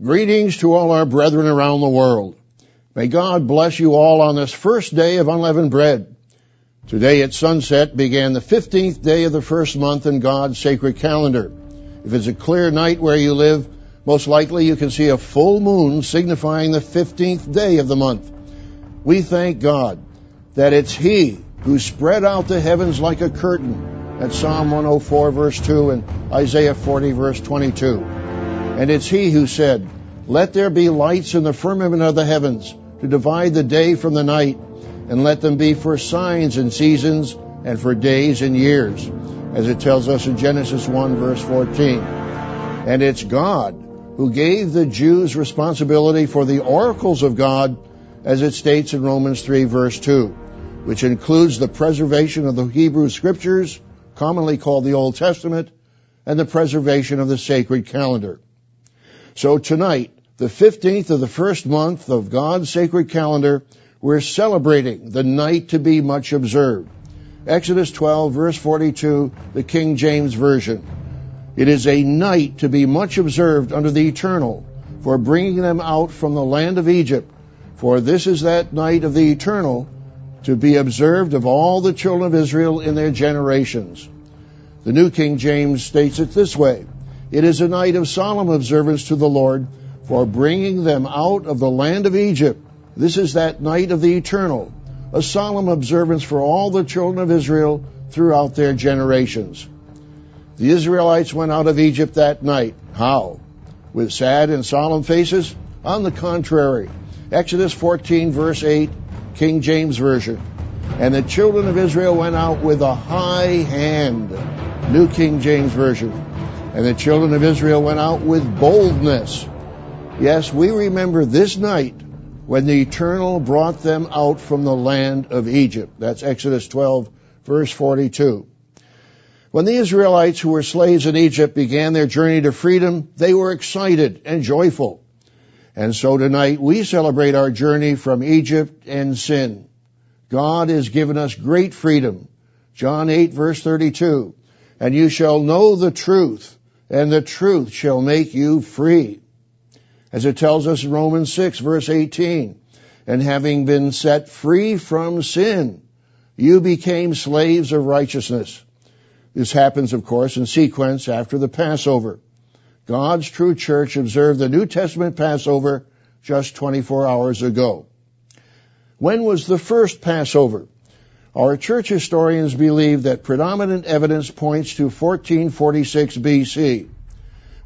Greetings to all our brethren around the world. May God bless you all on this first day of unleavened bread. Today at sunset began the 15th day of the first month in God's sacred calendar. If it's a clear night where you live, most likely you can see a full moon signifying the 15th day of the month. We thank God that it's He who spread out the heavens like a curtain at Psalm 104 verse 2 and Isaiah 40 verse 22. And it's he who said, Let there be lights in the firmament of the heavens to divide the day from the night, and let them be for signs and seasons and for days and years, as it tells us in Genesis 1 verse 14. And it's God who gave the Jews responsibility for the oracles of God, as it states in Romans 3 verse 2, which includes the preservation of the Hebrew scriptures, commonly called the Old Testament, and the preservation of the sacred calendar. So tonight, the 15th of the first month of God's sacred calendar, we're celebrating the night to be much observed. Exodus 12 verse 42, the King James Version. It is a night to be much observed under the eternal for bringing them out from the land of Egypt. For this is that night of the eternal to be observed of all the children of Israel in their generations. The New King James states it this way. It is a night of solemn observance to the Lord for bringing them out of the land of Egypt. This is that night of the eternal, a solemn observance for all the children of Israel throughout their generations. The Israelites went out of Egypt that night. How? With sad and solemn faces? On the contrary. Exodus 14 verse 8, King James Version. And the children of Israel went out with a high hand. New King James Version. And the children of Israel went out with boldness. Yes, we remember this night when the Eternal brought them out from the land of Egypt. That's Exodus 12, verse 42. When the Israelites who were slaves in Egypt began their journey to freedom, they were excited and joyful. And so tonight we celebrate our journey from Egypt and sin. God has given us great freedom. John 8 verse 32. And you shall know the truth and the truth shall make you free. As it tells us in Romans 6 verse 18, and having been set free from sin, you became slaves of righteousness. This happens, of course, in sequence after the Passover. God's true church observed the New Testament Passover just 24 hours ago. When was the first Passover? Our church historians believe that predominant evidence points to 1446 BC.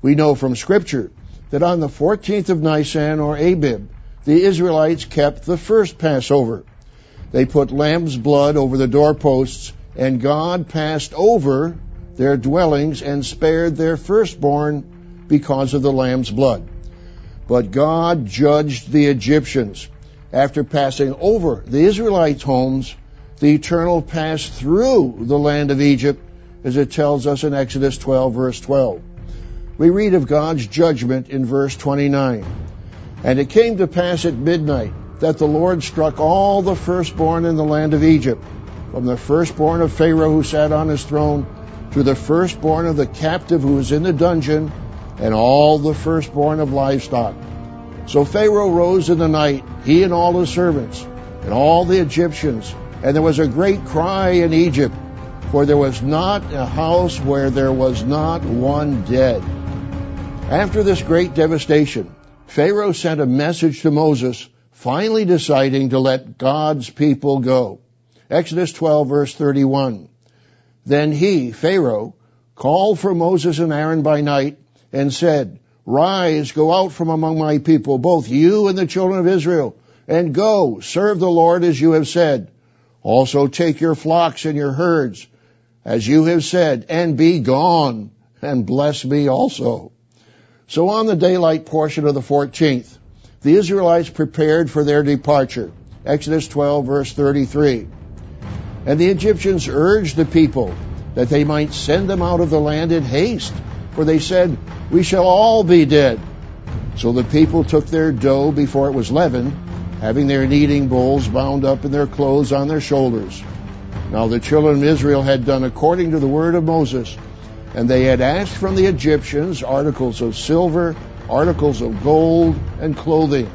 We know from scripture that on the 14th of Nisan or Abib, the Israelites kept the first Passover. They put lamb's blood over the doorposts and God passed over their dwellings and spared their firstborn because of the lamb's blood. But God judged the Egyptians. After passing over the Israelites' homes, the Eternal passed through the land of Egypt, as it tells us in Exodus 12, verse 12. We read of God's judgment in verse 29. And it came to pass at midnight that the Lord struck all the firstborn in the land of Egypt, from the firstborn of Pharaoh who sat on his throne, to the firstborn of the captive who was in the dungeon, and all the firstborn of livestock. So Pharaoh rose in the night, he and all his servants, and all the Egyptians, and there was a great cry in Egypt, for there was not a house where there was not one dead. After this great devastation, Pharaoh sent a message to Moses, finally deciding to let God's people go. Exodus 12 verse 31. Then he, Pharaoh, called for Moses and Aaron by night and said, Rise, go out from among my people, both you and the children of Israel, and go, serve the Lord as you have said. Also take your flocks and your herds, as you have said, and be gone, and bless me also. So on the daylight portion of the 14th, the Israelites prepared for their departure. Exodus 12 verse 33. And the Egyptians urged the people that they might send them out of the land in haste, for they said, We shall all be dead. So the people took their dough before it was leavened, having their kneading bowls bound up in their clothes on their shoulders. Now the children of Israel had done according to the word of Moses, and they had asked from the Egyptians articles of silver, articles of gold and clothing.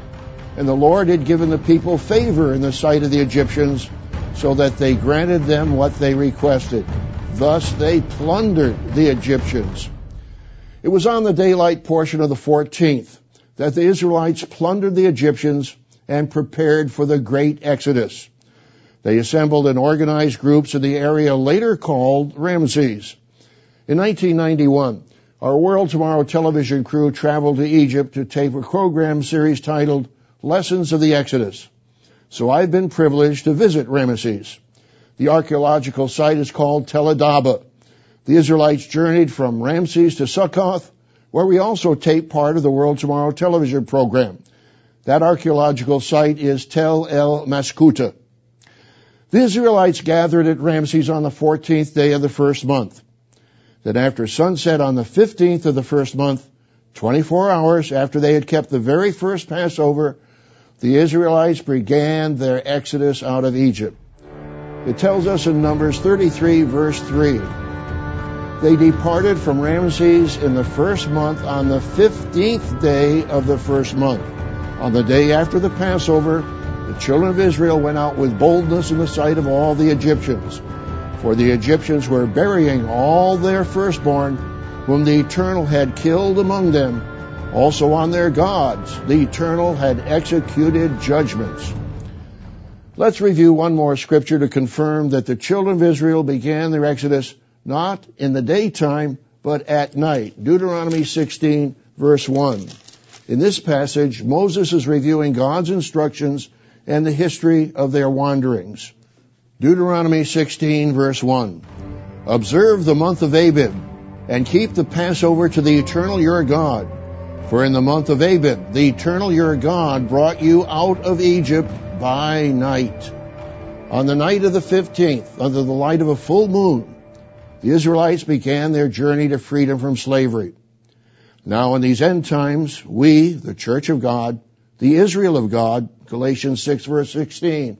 And the Lord had given the people favor in the sight of the Egyptians, so that they granted them what they requested. Thus they plundered the Egyptians. It was on the daylight portion of the 14th that the Israelites plundered the Egyptians and prepared for the great exodus. They assembled in organized groups in the area later called Ramses. In 1991, our World Tomorrow television crew traveled to Egypt to tape a program series titled Lessons of the Exodus. So I've been privileged to visit Ramesses. The archaeological site is called Tel Adaba. The Israelites journeyed from Ramses to Succoth, where we also tape part of the World Tomorrow television program. That archaeological site is Tell el-Maskhuta. The Israelites gathered at Ramses on the 14th day of the first month. Then after sunset on the 15th of the first month, 24 hours after they had kept the very first Passover, the Israelites began their exodus out of Egypt. It tells us in Numbers 33 verse 3, they departed from Ramses in the first month on the 15th day of the first month. On the day after the Passover, the children of Israel went out with boldness in the sight of all the Egyptians. For the Egyptians were burying all their firstborn, whom the Eternal had killed among them. Also on their gods, the Eternal had executed judgments. Let's review one more scripture to confirm that the children of Israel began their exodus not in the daytime, but at night. Deuteronomy 16, verse 1. In this passage, Moses is reviewing God's instructions and the history of their wanderings. Deuteronomy 16 verse 1. Observe the month of Abib and keep the Passover to the eternal your God. For in the month of Abib, the eternal your God brought you out of Egypt by night. On the night of the 15th, under the light of a full moon, the Israelites began their journey to freedom from slavery. Now in these end times, we, the church of God, the Israel of God, Galatians 6 verse 16,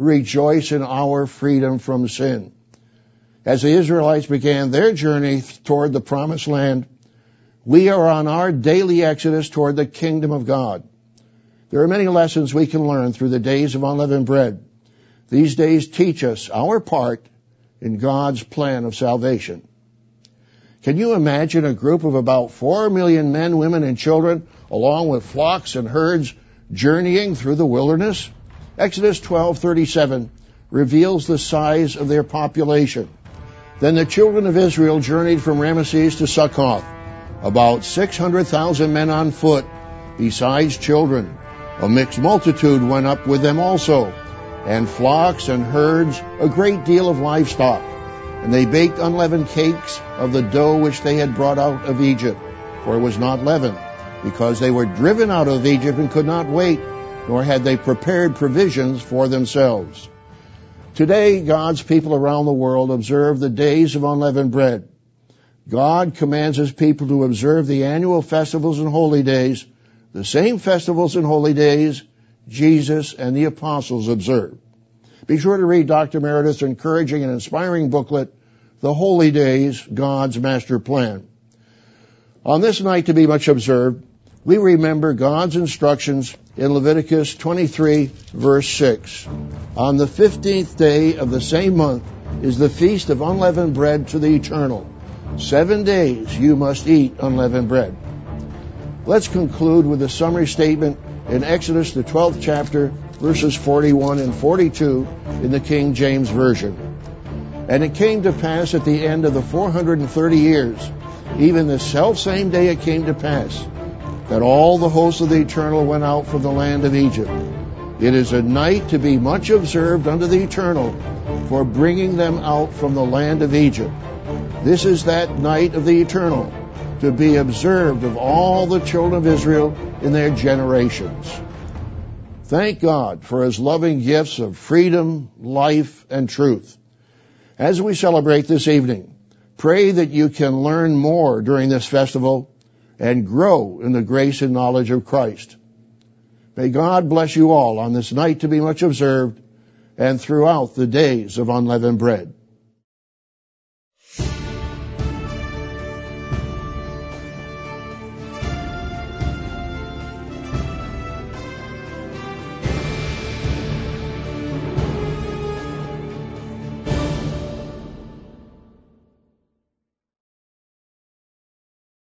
rejoice in our freedom from sin. As the Israelites began their journey toward the promised land, we are on our daily exodus toward the kingdom of God. There are many lessons we can learn through the days of unleavened bread. These days teach us our part in God's plan of salvation. Can you imagine a group of about four million men, women, and children, along with flocks and herds, journeying through the wilderness? Exodus 12:37 reveals the size of their population. Then the children of Israel journeyed from Ramesses to Succoth, about 600,000 men on foot, besides children. A mixed multitude went up with them also, and flocks and herds, a great deal of livestock. And they baked unleavened cakes of the dough which they had brought out of Egypt, for it was not leavened, because they were driven out of Egypt and could not wait, nor had they prepared provisions for themselves. Today, God's people around the world observe the days of unleavened bread. God commands his people to observe the annual festivals and holy days, the same festivals and holy days Jesus and the apostles observed. Be sure to read Dr. Meredith's encouraging and inspiring booklet, The Holy Days, God's Master Plan. On this night to be much observed, we remember God's instructions in Leviticus 23 verse 6. On the 15th day of the same month is the feast of unleavened bread to the eternal. Seven days you must eat unleavened bread. Let's conclude with a summary statement in Exodus, the 12th chapter, verses 41 and 42 in the King James Version. And it came to pass at the end of the 430 years, even the self same day it came to pass, that all the hosts of the Eternal went out from the land of Egypt. It is a night to be much observed unto the Eternal for bringing them out from the land of Egypt. This is that night of the Eternal to be observed of all the children of Israel in their generations. Thank God for his loving gifts of freedom, life, and truth. As we celebrate this evening, pray that you can learn more during this festival and grow in the grace and knowledge of Christ. May God bless you all on this night to be much observed and throughout the days of unleavened bread.